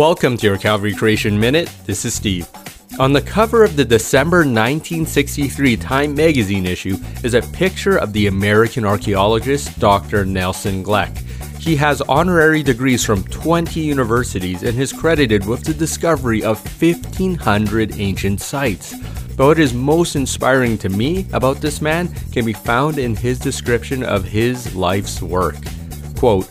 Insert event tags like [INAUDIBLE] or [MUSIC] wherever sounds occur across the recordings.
Welcome to your Calvary Creation Minute. This is Steve. On the cover of the December 1963 Time magazine issue is a picture of the American archaeologist Dr. Nelson Glueck. He has honorary degrees from 20 universities and is credited with the discovery of 1,500 ancient sites. But what is most inspiring to me about this man can be found in his description of his life's work. Quote,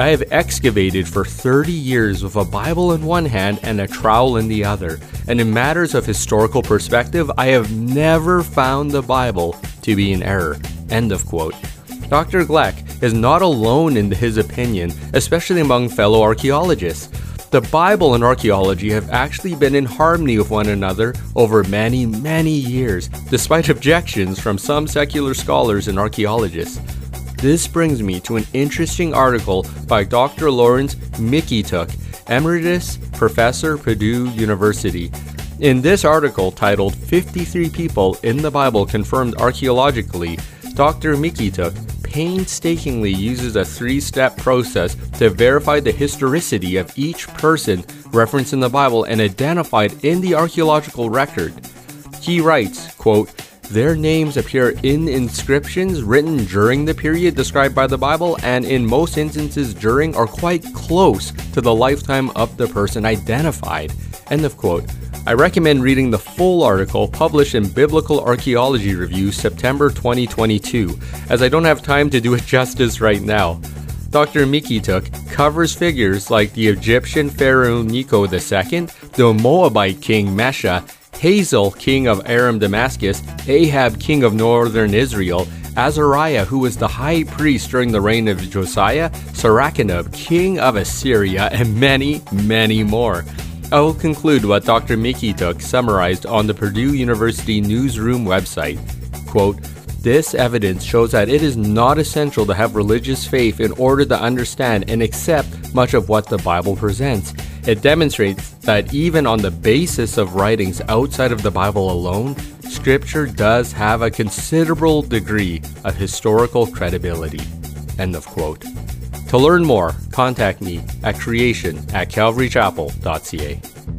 I have excavated for 30 years with a Bible in one hand and a trowel in the other, and in matters of historical perspective, I have never found the Bible to be in error. End of quote. Dr. Glueck is not alone in his opinion, especially among fellow archaeologists. The Bible and archaeology have actually been in harmony with one another over many, many years, despite objections from some secular scholars and archaeologists. This brings me to an interesting article by Dr. Lawrence Mykytiuk, Emeritus Professor, Purdue University. In this article titled 53 People in the Bible Confirmed Archaeologically, Dr. Mykytiuk painstakingly uses a three step process to verify the historicity of each person referenced in the Bible and identified in the archaeological record. He writes, quote, their names appear in inscriptions written during the period described by the Bible, and in most instances during or quite close to the lifetime of the person identified. End of quote. I recommend reading the full article published in Biblical Archaeology Review September 2022, as I don't have time to do it [LAUGHS] justice right now. Dr. Mykytiuk covers figures like the Egyptian pharaoh Necho II, the Moabite king Mesha, Hazael, king of Aram Damascus, Ahab, king of northern Israel, Azariah, who was the high priest during the reign of Josiah, Sennacherib, king of Assyria, and many, many more. I will conclude what Dr. Mickey Mykytiuk summarized on the Purdue University Newsroom website. Quote, this evidence shows that it is not essential to have religious faith in order to understand and accept much of what the Bible presents. It demonstrates that even on the basis of writings outside of the Bible alone, Scripture does have a considerable degree of historical credibility. End of quote. To learn more, contact me at creation at calvarychapel.ca.